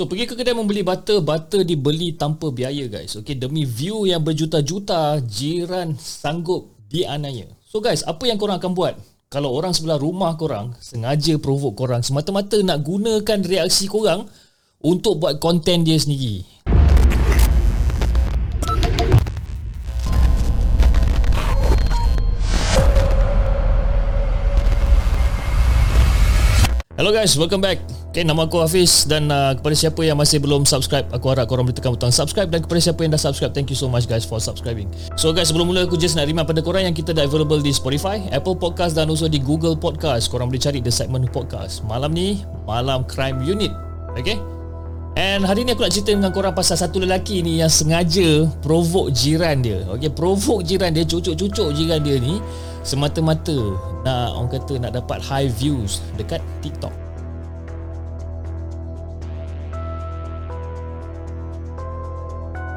So pergi ke kedai membeli butter Butter dibeli tanpa biaya guys. Okay demi view yang berjuta-juta Jiran sanggup dianiaya. So guys apa yang korang akan buat? Kalau orang sebelah rumah korang Sengaja provoke korang Semata-mata nak gunakan reaksi korang Untuk buat konten dia sendiri Hello guys, welcome back. Okay, nama aku Hafiz dan uh, kepada siapa yang masih belum subscribe, aku harap korang boleh tekan butang subscribe dan kepada siapa yang dah subscribe, thank you so much guys for subscribing. So guys, sebelum mula aku just nak remind pada korang yang kita dah available di Spotify, Apple Podcast dan also di Google Podcast. Korang boleh cari the segment podcast. Malam ni, Malam Crime Unit. Okay? And hari ni aku nak cerita dengan korang pasal satu lelaki ni yang sengaja provoke jiran dia. Okay, provoke jiran dia, cucuk-cucuk jiran dia ni semata-mata nak orang kata nak dapat high views dekat TikTok.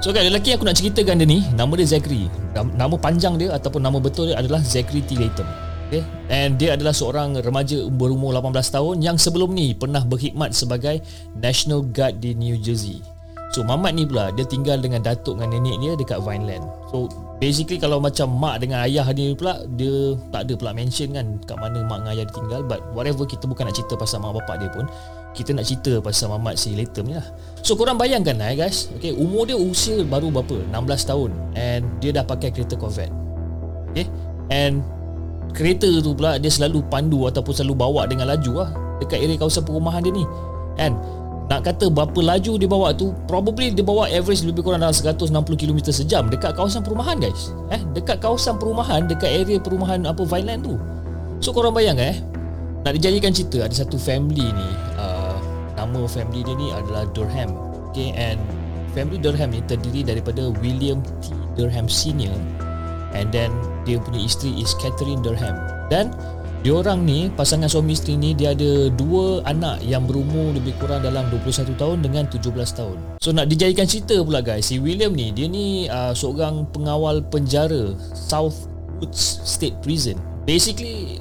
So kan lelaki aku nak ceritakan dia ni Nama dia Zachary Nama panjang dia Ataupun nama betul dia adalah Zachary T. Latham okay? And dia adalah seorang remaja berumur 18 tahun Yang sebelum ni pernah berkhidmat sebagai National Guard di New Jersey So Mamat ni pula Dia tinggal dengan datuk dengan nenek dia Dekat Vineland So basically kalau macam mak dengan ayah ni pula dia tak ada pula mention kan kat mana mak dengan ayah dia tinggal. But whatever kita bukan nak cerita pasal mak bapak dia pun. Kita nak cerita pasal Mamat si Latham ni lah. So korang bayangkan lah eh, guys. Okay, umur dia usia baru berapa? 16 tahun. And dia dah pakai kereta Corvette. Okay? and kereta tu pula dia selalu pandu ataupun selalu bawa dengan laju lah dekat area kawasan perumahan dia ni. And nak kata berapa laju dia bawa tu probably dia bawa average lebih kurang dalam 160 km sejam dekat kawasan perumahan guys. Eh dekat kawasan perumahan dekat area perumahan apa Vineland tu. So korang bayangkan eh nak dijadikan cerita ada satu family ni uh, nama family dia ni adalah Durham okay? And family Durham ni terdiri daripada William T. Durham senior and then dia punya isteri is Catherine Durham. Dan Diorang ni pasangan suami isteri ni dia ada dua anak yang berumur lebih kurang dalam 21 tahun dengan 17 tahun. So nak dijadikan cerita pula guys, si William ni dia ni uh, seorang pengawal penjara South Woods State Prison. Basically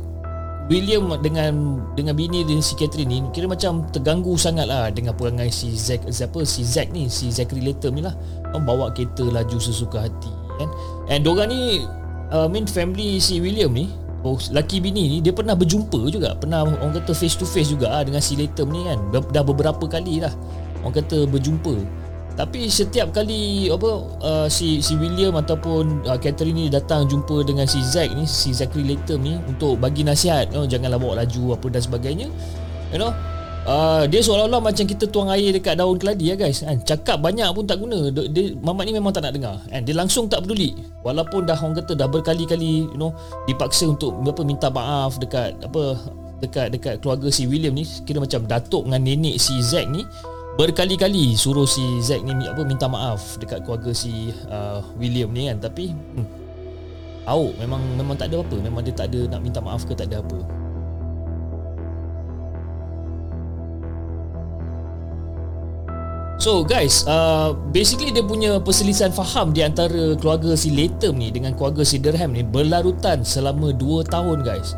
William dengan dengan bini dia si Catherine ni kira macam terganggu sangat lah dengan perangai si Zack siapa si Zack ni si Zachary Latham ni lah bawa kereta laju sesuka hati kan and dorang ni uh, main family si William ni Oh, laki bini ni dia pernah berjumpa juga. Pernah orang kata face to face juga ah dengan si Latham ni kan. Dah beberapa kali lah orang kata berjumpa. Tapi setiap kali apa uh, si si William ataupun uh, Catherine ni datang jumpa dengan si Zack ni si Zachary Latham ni untuk bagi nasihat you know, janganlah bawa laju apa dan sebagainya. You know Uh, dia seolah-olah macam kita tuang air dekat daun keladi ya guys. Kan? Cakap banyak pun tak guna. Dia, mamat ni memang tak nak dengar. Kan? Dia langsung tak peduli. Walaupun dah orang kata dah berkali-kali you know dipaksa untuk apa minta maaf dekat apa dekat dekat keluarga si William ni kira macam datuk dengan nenek si Zack ni berkali-kali suruh si Zack ni apa minta maaf dekat keluarga si uh, William ni kan? Tapi hmm, tahu memang memang tak ada apa memang dia tak ada nak minta maaf ke tak ada apa So guys, uh, basically dia punya perselisihan faham di antara keluarga si Latham ni dengan keluarga si Durham ni berlarutan selama 2 tahun guys.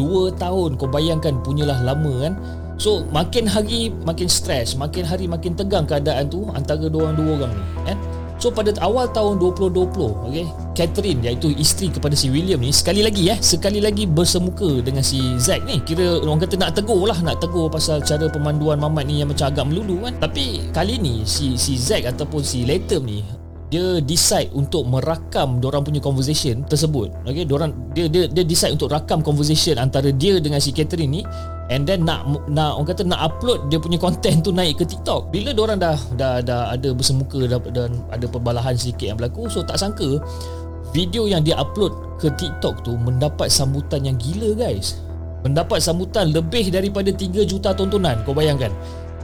2 tahun kau bayangkan punyalah lama kan. So makin hari makin stres, makin hari makin tegang keadaan tu antara dua orang dua orang ni kan. So pada awal tahun 2020, okay, Catherine iaitu isteri kepada si William ni sekali lagi eh, sekali lagi bersemuka dengan si Zack ni. Kira orang kata nak tegur lah, nak tegur pasal cara pemanduan mamat ni yang macam agak melulu kan. Tapi kali ni si si Zack ataupun si Latham ni dia decide untuk merakam orang punya conversation tersebut. Okay, orang dia dia dia decide untuk rakam conversation antara dia dengan si Catherine ni and then nak nak orang kata nak upload dia punya content tu naik ke TikTok. Bila orang dah dah dah ada bersemuka dan ada perbalahan sedikit yang berlaku, so tak sangka video yang dia upload ke TikTok tu mendapat sambutan yang gila guys. Mendapat sambutan lebih daripada 3 juta tontonan. Kau bayangkan.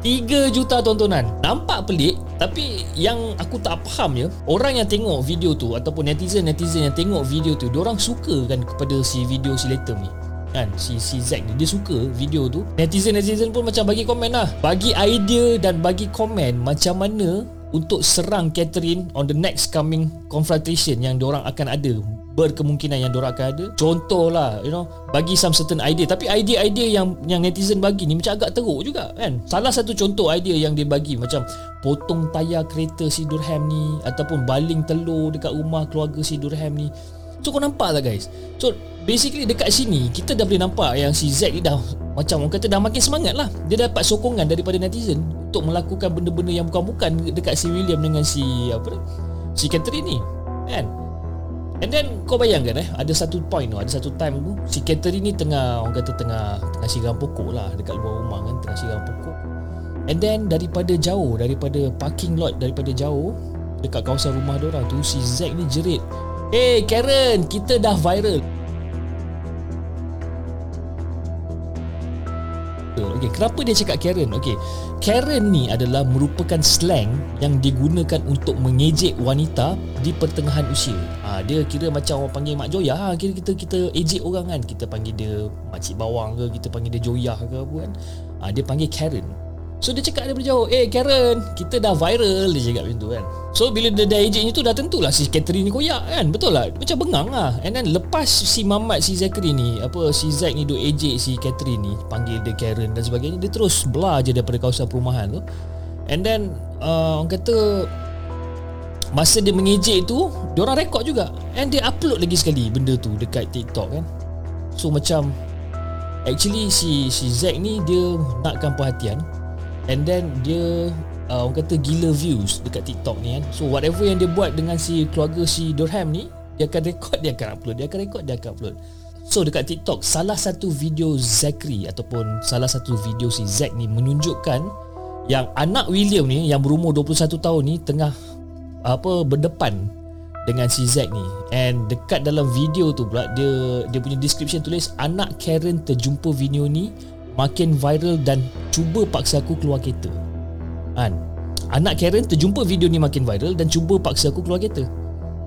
3 juta tontonan. Nampak pelik tapi yang aku tak faham ya, orang yang tengok video tu ataupun netizen-netizen yang tengok video tu, orang suka kan kepada si video si Latham ni? Kan si si Zack ni dia suka video tu. Netizen netizen pun macam bagi komen lah. Bagi idea dan bagi komen macam mana untuk serang Catherine on the next coming confrontation yang diorang akan ada berkemungkinan yang diorang akan ada. Contoh lah you know bagi some certain idea. Tapi idea-idea yang yang netizen bagi ni macam agak teruk juga kan? Salah satu contoh idea yang dia bagi macam potong tayar kereta si Durham ni ataupun baling telur dekat rumah keluarga si Durham ni. So kau nampak tak guys? So basically dekat sini kita dah boleh nampak yang si Zack ni dah macam orang kata dah makin semangat lah. Dia dapat sokongan daripada netizen untuk melakukan benda-benda yang bukan-bukan dekat si William dengan si apa si Catherine ni kan And then kau bayangkan eh Ada satu point tu Ada satu time tu Si Catherine ni tengah Orang kata tengah Tengah siram pokok lah Dekat luar rumah kan Tengah siram pokok. And then daripada jauh Daripada parking lot Daripada jauh Dekat kawasan rumah orang tu Si Zack ni jerit Hey Karen Kita dah viral Okay, kenapa dia cakap Karen? Okay, Karen ni adalah merupakan slang yang digunakan untuk mengejek wanita di pertengahan usia. Ha, dia kira macam orang panggil Mak Joya. Ha, kira kita kita ejek orang kan. Kita panggil dia Makcik Bawang ke, kita panggil dia Joya ke apa kan. Ha, dia panggil Karen. So dia cakap daripada jauh. Eh Karen Kita dah viral Dia cakap macam tu kan. So bila dia dah ejek tu Dah tentulah si Catherine ni koyak kan. Betul lah Macam bengang lah. And then lepas si Mamat si Zachary ni Apa si Zack ni duk ejek si Catherine ni Panggil dia Karen dan sebagainya Dia terus belah je daripada kawasan perumahan tu. And then uh, Orang kata Masa dia mengejek tu dia orang rekod juga. And dia upload lagi sekali Benda tu dekat TikTok kan. So macam Actually si si Zack ni Dia nakkan perhatian And then dia uh, Orang kata gila views Dekat TikTok ni kan. So whatever yang dia buat Dengan si keluarga si Durham ni Dia akan record Dia akan upload Dia akan record Dia akan upload. So dekat TikTok Salah satu video Zachary Ataupun Salah satu video si Zack ni Menunjukkan Yang anak William ni Yang berumur 21 tahun ni Tengah Apa Berdepan Dengan si Zack ni. And dekat dalam video tu pula Dia Dia punya description tulis Anak Karen terjumpa video ni makin viral dan cuba paksa aku keluar kereta. Kan? Anak Karen terjumpa video ni makin viral dan cuba paksa aku keluar kereta.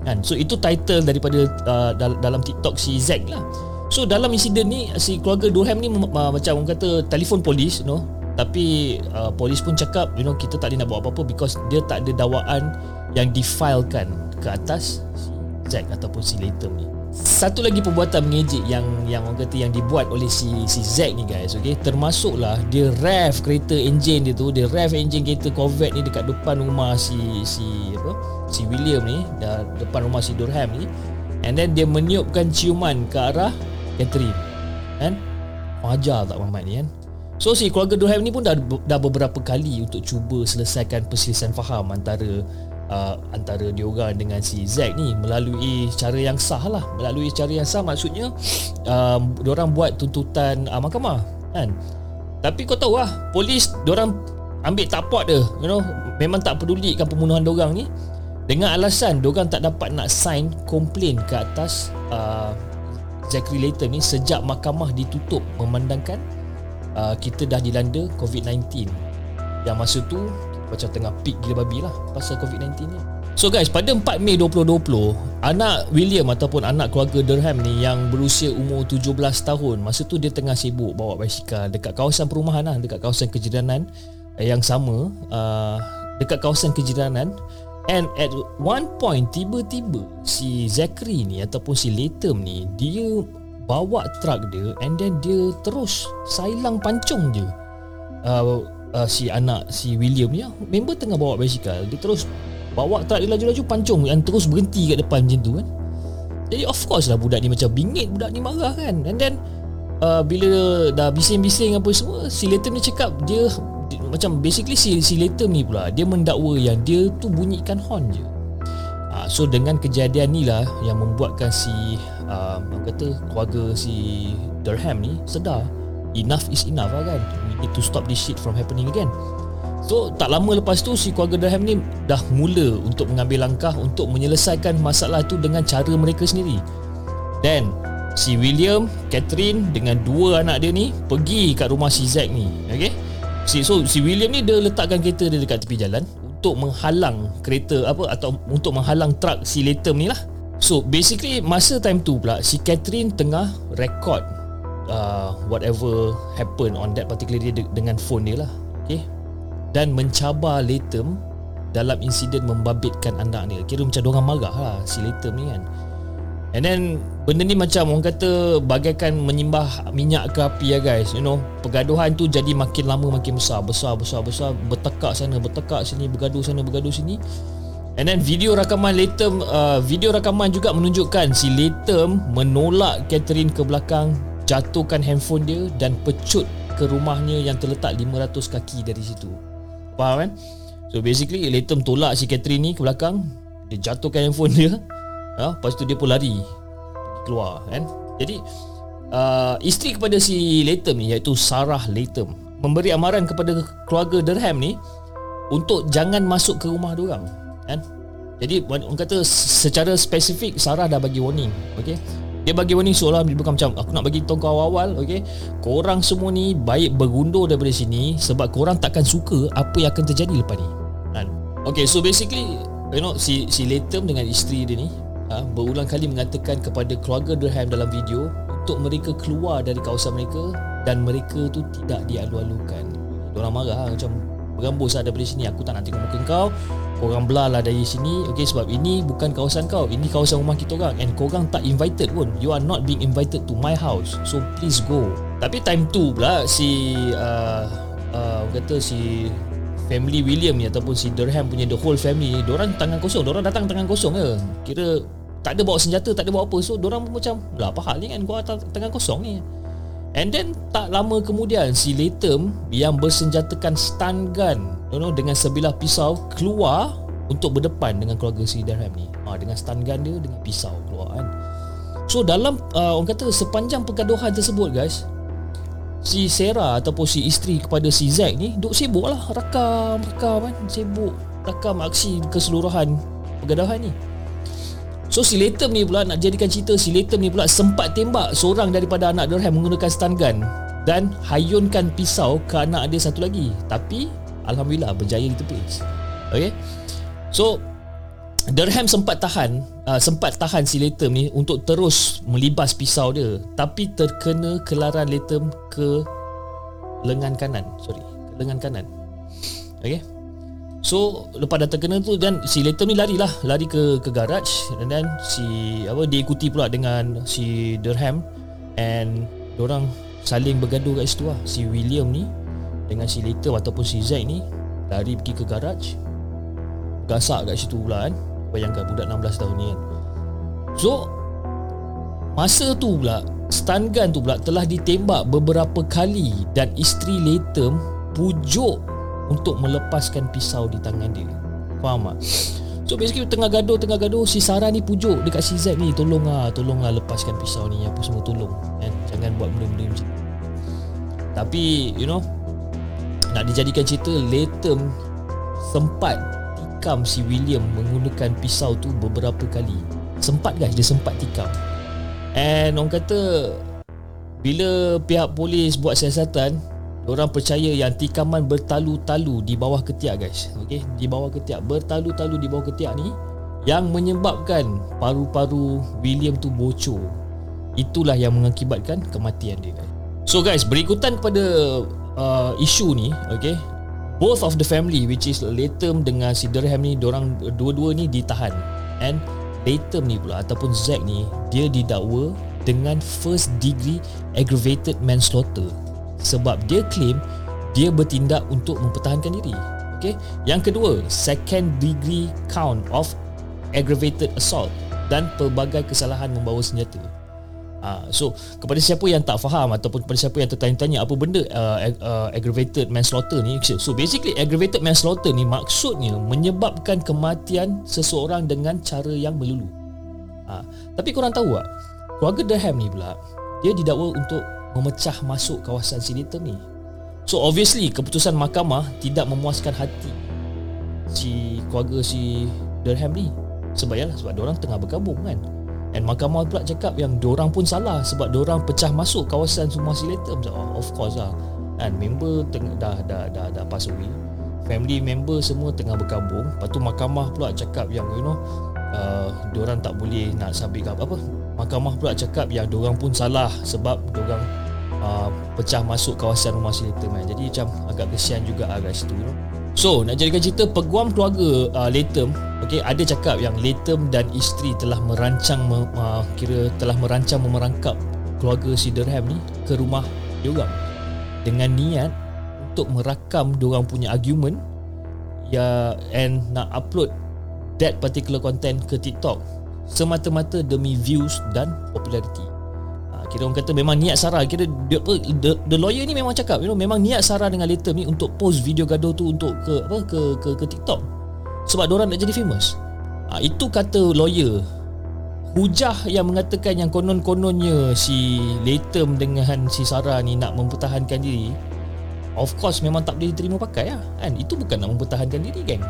Kan? So itu title daripada uh, dalam TikTok si Zack lah. So dalam insiden ni si keluarga Durham ni uh, macam orang kata telefon polis, you know. Tapi uh, polis pun cakap you know kita tak boleh nak buat apa-apa because dia tak ada dakwaan yang difilekan ke atas si Zack ataupun si Latham ni satu lagi perbuatan mengejek yang yang orang kata yang dibuat oleh si si Zack ni guys okey termasuklah dia rev kereta enjin dia tu dia rev enjin kereta Corvette ni dekat depan rumah si si apa? Si William ni depan rumah si Durham ni. And then dia meniupkan ciuman ke arah Catherine kan? Wajar tak Muhammad ni kan? So si keluarga Durham ni pun dah dah beberapa kali untuk cuba selesaikan perselisihan faham antara uh, antara diorang dengan si Zack ni melalui cara yang sah lah. Melalui cara yang sah maksudnya uh, diorang buat tuntutan uh, mahkamah kan? Tapi kau tahu lah polis diorang ambil tapak dia you know? Memang tak pedulikan pembunuhan diorang ni. Dengan alasan diorang tak dapat nak sign komplain ke atas uh, Zachary Layton ni sejak mahkamah ditutup memandangkan uh, kita dah dilanda COVID-19 yang masa tu macam tengah peak gila babi lah pasal COVID-19 ni. So guys, pada 4 Mei 2020, anak William ataupun anak keluarga Durham ni yang berusia umur 17 tahun, masa tu dia tengah sibuk bawa basikal dekat kawasan perumahan lah, dekat kawasan kejiranan yang sama, uh, dekat kawasan kejiranan and at one point tiba-tiba si Zachary ni ataupun si Latham ni dia bawa truck dia and then dia terus sailang pancung je uh, uh, si anak si William ah, member tengah bawa basikal. Dia terus bawa truk dia laju-laju pancung yang terus berhenti kat depan macam tu kan. Jadi of course lah budak ni macam bingit budak ni marah kan. And then uh, bila dah bising-bising apa semua si Latham ni cakap dia, dia macam basically si, si Latham ni pula dia mendakwa yang dia tu bunyikan horn je. Uh, so dengan kejadian ni lah yang membuatkan si uh, kata keluarga si Durham ni sedar enough is enough lah kan. We need to stop this shit from happening again. So tak lama lepas tu si keluarga Durham ni dah mula untuk mengambil langkah untuk menyelesaikan masalah tu dengan cara mereka sendiri. Dan si William, Catherine dengan dua anak dia ni pergi kat rumah si Zack ni. Okay? si, so si William ni dia letakkan kereta dia dekat tepi jalan untuk menghalang kereta apa atau untuk menghalang truk si Latham ni lah. So basically masa time tu pula si Catherine tengah record uh, whatever happen on that particular day dengan phone dia lah. Okay? Dan mencabar Latham dalam insiden membabitkan anak dia. Kira macam orang marah lah si Latham ni kan. And then benda ni macam orang kata bagaikan menyimbah minyak ke api ya guys. You know, pergaduhan tu jadi makin lama makin besar, besar, besar, besar, bertekak sana, bertekak sini, bergaduh sana, bergaduh sini. And then video rakaman Latham uh, video rakaman juga menunjukkan si Latham menolak Catherine ke belakang, jatuhkan handphone dia dan pecut ke rumahnya yang terletak 500 kaki dari situ. Faham kan? So basically Latham tolak si Catherine ni ke belakang, dia jatuhkan handphone dia ha? Lepas tu dia pun lari Keluar kan Jadi uh, Isteri kepada si Latham ni Iaitu Sarah Latham Memberi amaran kepada keluarga Derham ni Untuk jangan masuk ke rumah diorang kan? Jadi orang kata secara spesifik Sarah dah bagi warning okay? Dia bagi warning seolah dia bukan macam Aku nak bagi tahu kau awal okay? Korang semua ni baik bergundur daripada sini Sebab korang takkan suka apa yang akan terjadi lepas ni kan? Okay so basically You know si, si Latham dengan isteri dia ni ha, berulang kali mengatakan kepada keluarga Durham dalam video untuk mereka keluar dari kawasan mereka dan mereka tu tidak dialu-alukan. Diorang marah ha, macam berambus lah daripada sini. Aku tak nak tengok muka kau. Korang belah lah dari sini. Okay, sebab ini bukan kawasan kau. Ini kawasan rumah kita orang. And korang tak invited pun. You are not being invited to my house. So please go. Tapi time tu pula si uh, uh, kata si family William ni ataupun si Durham punya the whole family ni diorang tangan kosong. Diorang datang tangan kosong ke kira tak ada bawa senjata tak ada bawa apa. So orang pun macam lah apa hal ni kan? Gua tengah kosong ni and then tak lama kemudian si Latham yang bersenjatakan stun gun you know, dengan sebilah pisau keluar untuk berdepan dengan keluarga si Derham ni. Ha, dengan stun gun dia dengan pisau keluar kan. So dalam uh, orang kata sepanjang pergaduhan tersebut guys si Sarah ataupun si isteri kepada si Zack ni duk sibuk lah rakam rakam kan. Sibuk rakam aksi keseluruhan pergaduhan ni So si Latham ni pula nak jadikan cerita si Latham ni pula sempat tembak seorang daripada anak Durham menggunakan stun gun dan hayunkan pisau ke anak dia satu lagi. Tapi alhamdulillah berjaya ditepis. Okay. So Durham sempat tahan uh, sempat tahan si Latham ni untuk terus melibas pisau dia tapi terkena kelaran Latham ke lengan kanan. Sorry, ke lengan kanan. Okay. So lepas dah terkena tu dan si Latham ni lari lah. Lari ke ke garage dan then si apa dia ikuti pula dengan si Durham and orang saling bergaduh kat situ lah. Si William ni dengan si Latham ataupun si Zack ni lari pergi ke garage gasak kat situ pula kan. Bayangkan budak 16 tahun ni kan. So masa tu pula stun gun tu pula telah ditembak beberapa kali dan isteri Latham pujuk untuk melepaskan pisau di tangan dia. Faham tak? So basically tengah gaduh tengah gaduh si Sarah ni pujuk dekat si Z ni tolonglah tolonglah lepaskan pisau ni apa semua tolong kan jangan buat benda-benda macam ni. Tapi you know nak dijadikan cerita Latham sempat tikam si William menggunakan pisau tu beberapa kali. Sempat guys dia sempat tikam. And orang kata bila pihak polis buat siasatan Orang percaya yang tikaman bertalu-talu di bawah ketiak guys okay? Di bawah ketiak Bertalu-talu di bawah ketiak ni Yang menyebabkan paru-paru William tu bocor Itulah yang mengakibatkan kematian dia guys So guys berikutan kepada uh, isu ni okay? Both of the family which is Latham dengan si Durham ni Diorang dua-dua ni ditahan And Latham ni pula ataupun Zack ni Dia didakwa dengan first degree aggravated manslaughter sebab dia claim dia bertindak untuk mempertahankan diri. Okey. Yang kedua, second degree count of aggravated assault dan pelbagai kesalahan membawa senjata. Uh, so kepada siapa yang tak faham ataupun kepada siapa yang tertanya-tanya apa benda uh, uh, aggravated manslaughter ni so basically aggravated manslaughter ni maksudnya menyebabkan kematian seseorang dengan cara yang melulu uh, tapi korang tahu tak keluarga Derham ni pula dia didakwa untuk memecah masuk kawasan Siliton ni. So obviously keputusan mahkamah tidak memuaskan hati si keluarga si Durham ni. Sebab yalah sebab orang tengah bergabung kan. And mahkamah pula cakap yang orang pun salah sebab orang pecah masuk kawasan semua Siliton. Oh, of course lah. And member tengah dah dah dah dah pass away. Family member semua tengah bergabung. Lepas tu mahkamah pula cakap yang you know uh, orang tak boleh nak sabit apa mahkamah pula cakap yang orang pun salah sebab orang uh, pecah masuk kawasan rumah si Latham kan. Jadi macam agak kesian juga lah guys tu you know. So nak jadikan cerita peguam keluarga uh, Latham Okay, ada cakap yang Latham dan isteri telah merancang uh, kira telah merancang memerangkap keluarga si Durham ni ke rumah diorang dengan niat untuk merakam diorang punya argument ya and nak upload that particular content ke TikTok semata-mata demi views dan popularity. Ha, kira orang kata memang niat Sarah kira the, the, the lawyer ni memang cakap you know memang niat Sarah dengan Latham ni untuk post video gaduh tu untuk ke apa ke ke, ke TikTok sebab orang nak jadi famous. Ha, itu kata lawyer. Hujah yang mengatakan yang konon-kononnya si Latham dengan si Sarah ni nak mempertahankan diri Of course memang tak boleh diterima pakai lah kan? Itu bukan nak mempertahankan diri kan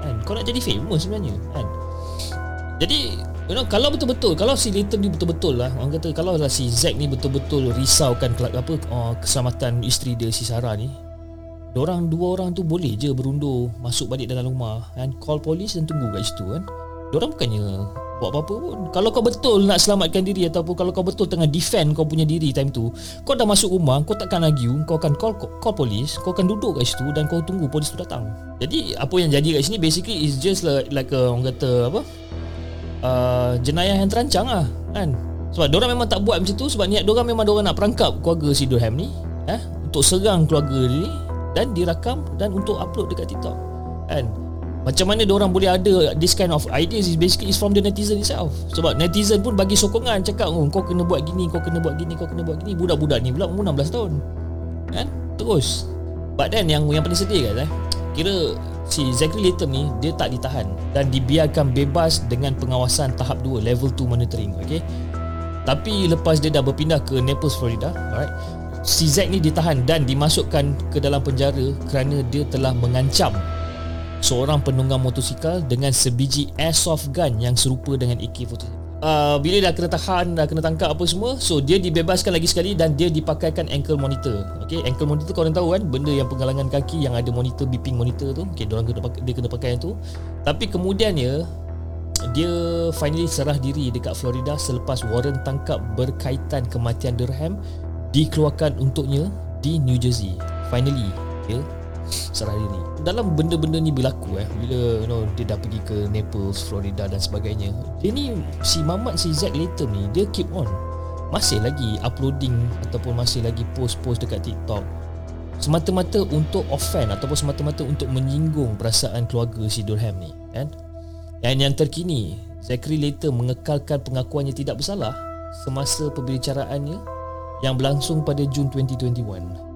kan? Kau nak jadi famous sebenarnya kan? Jadi you know, Kalau betul-betul Kalau si Latham ni betul-betul lah Orang kata Kalau lah si Zack ni betul-betul Risaukan apa, uh, keselamatan isteri dia si Sarah ni Orang dua orang tu boleh je berundur masuk balik dalam rumah kan call polis dan tunggu kat situ kan. Orang bukannya buat apa-apa pun. Kalau kau betul nak selamatkan diri ataupun kalau kau betul tengah defend kau punya diri time tu, kau dah masuk rumah, kau takkan argue, kau akan call call polis, kau akan duduk kat situ dan kau tunggu polis tu datang. Jadi apa yang jadi kat sini basically is just like, like a, orang kata apa? Uh, jenayah yang terancang lah kan. Sebab orang memang tak buat macam tu sebab niat orang memang orang nak perangkap keluarga si Durham ni eh untuk serang keluarga dia ni dan dirakam dan untuk upload dekat TikTok. Kan? Macam mana orang boleh ada this kind of ideas is basically is from the netizen itself. Sebab netizen pun bagi sokongan cakap oh, kau kena buat gini, kau kena buat gini, kau kena buat gini. Budak-budak ni pula umur 16 tahun. Kan? Terus. But then yang yang paling sedih kan eh. Kira si Zachary Latham ni dia tak ditahan dan dibiarkan bebas dengan pengawasan tahap 2 level 2 monitoring, okay? Tapi lepas dia dah berpindah ke Naples, Florida, alright? si Zack ni ditahan dan dimasukkan ke dalam penjara kerana dia telah mengancam seorang penunggang motosikal dengan sebiji airsoft gun yang serupa dengan AK-47. Uh, bila dah kena tahan, dah kena tangkap apa semua, so dia dibebaskan lagi sekali dan dia dipakaikan ankle monitor. Okay, ankle monitor korang tahu kan, benda yang penggalangan kaki yang ada monitor beeping monitor tu. Okay, dia kena dia kena pakai yang tu. Tapi kemudiannya dia finally serah diri dekat Florida selepas warrant tangkap berkaitan kematian Durham dikeluarkan untuknya di New Jersey. Finally, dia serah diri. Dalam benda-benda ni berlaku eh, bila you know dia dah pergi ke Naples, Florida dan sebagainya. Dia ni si Mamat si Zack Latham ni dia keep on masih lagi uploading ataupun masih lagi post-post dekat TikTok semata-mata untuk offend ataupun semata-mata untuk menyinggung perasaan keluarga si Durham ni kan dan yang terkini Zachary Latham mengekalkan pengakuannya tidak bersalah semasa pembicaraannya yang berlangsung pada Jun 2021.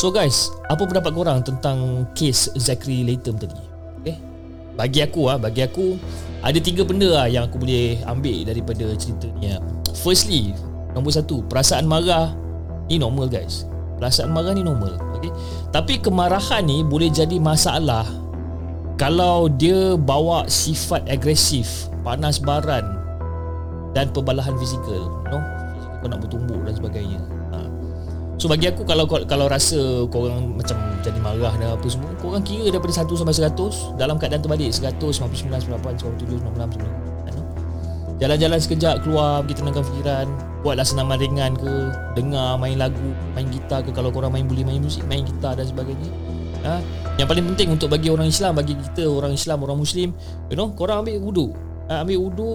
So guys, apa pendapat korang tentang kes Zachary Latham tadi? Okay. Bagi aku ah, bagi aku ada tiga benda ah yang aku boleh ambil daripada cerita ni. Firstly, nombor satu, perasaan marah ni normal guys. Perasaan marah ni normal, okay? Tapi kemarahan ni boleh jadi masalah kalau dia bawa sifat agresif panas baran dan perbalahan fizikal you know kau nak bertumbuk dan sebagainya. So bagi aku kalau kalau rasa kau orang macam jadi marah dan apa semua kau orang kira daripada 1 sampai 100 dalam keadaan terbalik 100 99 98 97 96 97 jalan-jalan sekejap keluar pergi tenangkan fikiran buatlah senaman ringan ke dengar main lagu main gitar ke kalau korang main boleh main muzik main gitar dan sebagainya. Ha? yang paling penting untuk bagi orang Islam bagi kita orang Islam orang Muslim you know korang ambil wuduk uh, ambil wudu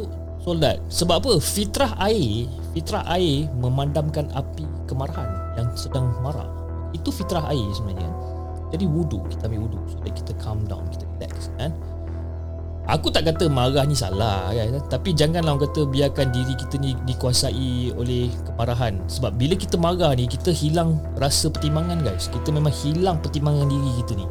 solat. Sebab apa? Fitrah air fitrah air memadamkan api kemarahan yang sedang marah. Itu fitrah air sebenarnya. Jadi wudu kita ambil wudu supaya kita calm down kita relax kan? Aku tak kata marah ni salah kan? Tapi janganlah orang kata biarkan diri kita ni dikuasai oleh kemarahan sebab bila kita marah ni kita hilang rasa pertimbangan guys. Kita memang hilang pertimbangan diri kita ni.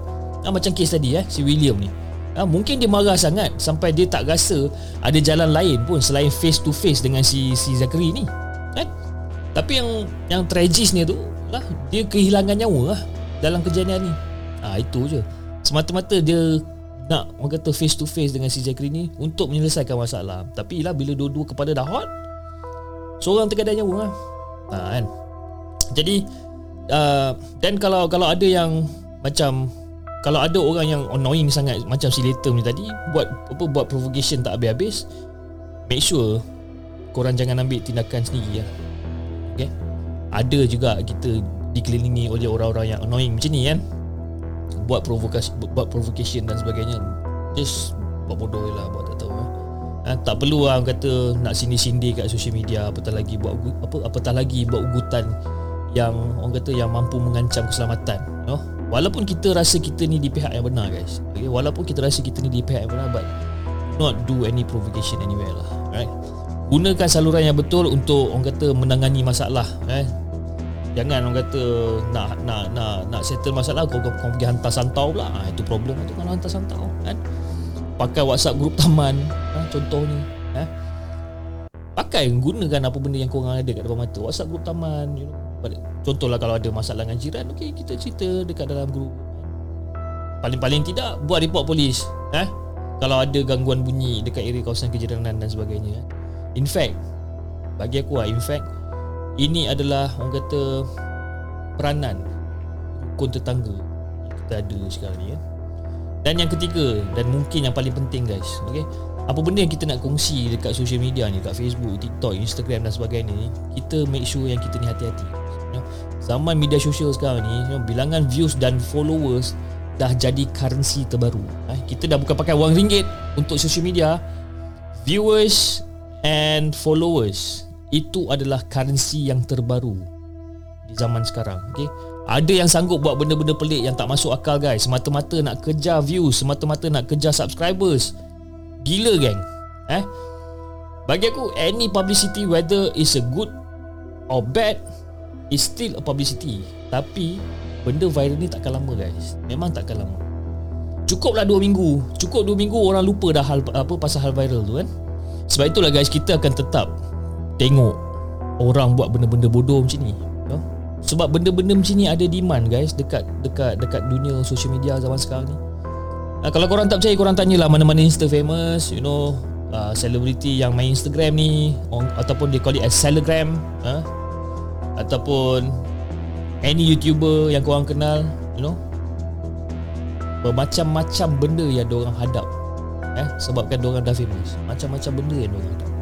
Ah, macam kes tadi eh si William ni. Ha, mungkin dia marah sangat sampai dia tak rasa ada jalan lain pun selain face to face dengan si si Zachary ni kan tapi yang yang tragisnya tu lah dia kehilangan nyawa lah dalam kejadian ni. Ha, itu je. Semata-mata dia nak orang kata face to face dengan si Zachary ni untuk menyelesaikan masalah. Tapi lah bila dua-dua kepada dah hot seorang tergadai nyawa lah. Ha, kan? Jadi uh, dan kalau kalau ada yang macam kalau ada orang yang annoying sangat macam si Latham ni tadi buat apa buat provocation tak habis-habis make sure korang jangan ambil tindakan sendiri ya. Okay? Ada juga kita dikelilingi oleh orang-orang yang annoying macam ni kan. buat provokasi buat provocation dan sebagainya just buat bodoh lah buat tak tahu eh. Ha, tak perlu lah kata nak sini-sini kat social media apatah lagi buat apa apatah lagi buat ugutan yang orang kata yang mampu mengancam keselamatan you know? walaupun kita rasa kita ni di pihak yang benar guys okay? walaupun kita rasa kita ni di pihak yang benar but not do any provocation anywhere lah right gunakan saluran yang betul untuk orang kata menangani masalah eh. Jangan orang kata nak nak nak nak settle masalah kau kau, kau pergi hantar santau pula. Ha, itu problem. Tu kan hantar santau kan. Pakai WhatsApp grup taman ha, contohnya ha? pakai gunakan apa benda yang kau orang ada kat depan mata. WhatsApp grup taman you know. Contohlah kalau ada masalah dengan jiran okey kita cerita dekat dalam grup paling-paling tidak buat report polis eh. Kalau ada gangguan bunyi dekat area kawasan kejiranan dan sebagainya in fact bagi aku lah in fact ini adalah orang kata peranan rukun tetangga yang kita ada sekarang ni ya. Dan yang ketiga dan mungkin yang paling penting guys, okey. Apa benda yang kita nak kongsi dekat social media ni, dekat Facebook, TikTok, Instagram dan sebagainya ni, kita make sure yang kita ni hati-hati. Zaman media sosial sekarang ni, bilangan views dan followers dah jadi currency terbaru. Eh, kita dah bukan pakai wang ringgit untuk social media. Viewers and followers itu adalah currency yang terbaru di zaman sekarang. Okay? Ada yang sanggup buat benda-benda pelik yang tak masuk akal guys. Semata-mata nak kejar views, semata-mata nak kejar subscribers. Gila gang. Eh? Bagi aku any publicity whether is a good or bad is still a publicity. Tapi benda viral ni takkan lama guys. Memang takkan lama. Cukuplah 2 minggu. Cukup 2 minggu orang lupa dah hal apa pasal hal viral tu kan. Sebab itulah guys kita akan tetap tengok orang buat benda-benda bodoh macam ni. Know? Sebab benda-benda macam ni ada demand guys dekat dekat dekat dunia social media zaman sekarang ni. Nah, kalau korang tak percaya korang tanyalah mana-mana Insta famous, you know, uh, celebrity yang main Instagram ni on, ataupun dia call it as Telegram, uh, ataupun any YouTuber yang korang kenal, you know. Bermacam-macam benda yang dia orang hadap. Eh, sebabkan dia orang dah famous. Macam-macam benda yang dia orang hadap.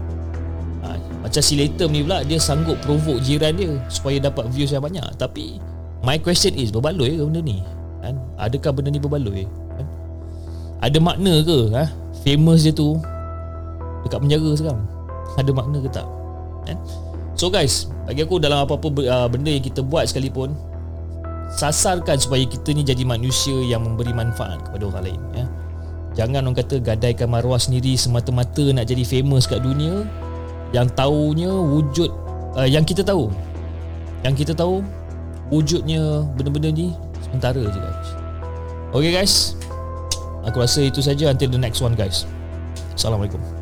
Ha, macam si Latem ni pula Dia sanggup provoke jiran dia Supaya dapat views yang banyak Tapi My question is Berbaloi ke benda ni kan? Adakah benda ni berbaloi kan? Ada makna ke ha? Famous dia tu Dekat penjara sekarang Ada makna ke tak kan? So guys Bagi aku dalam apa-apa uh, benda yang kita buat sekalipun Sasarkan supaya kita ni jadi manusia Yang memberi manfaat kepada orang lain ya? Jangan orang kata gadaikan maruah sendiri Semata-mata nak jadi famous kat dunia. Yang tahunya wujud uh, yang kita tahu. Yang kita tahu wujudnya benda-benda ni sementara je guys. Okay guys. Aku rasa itu saja. Until the next one guys. Assalamualaikum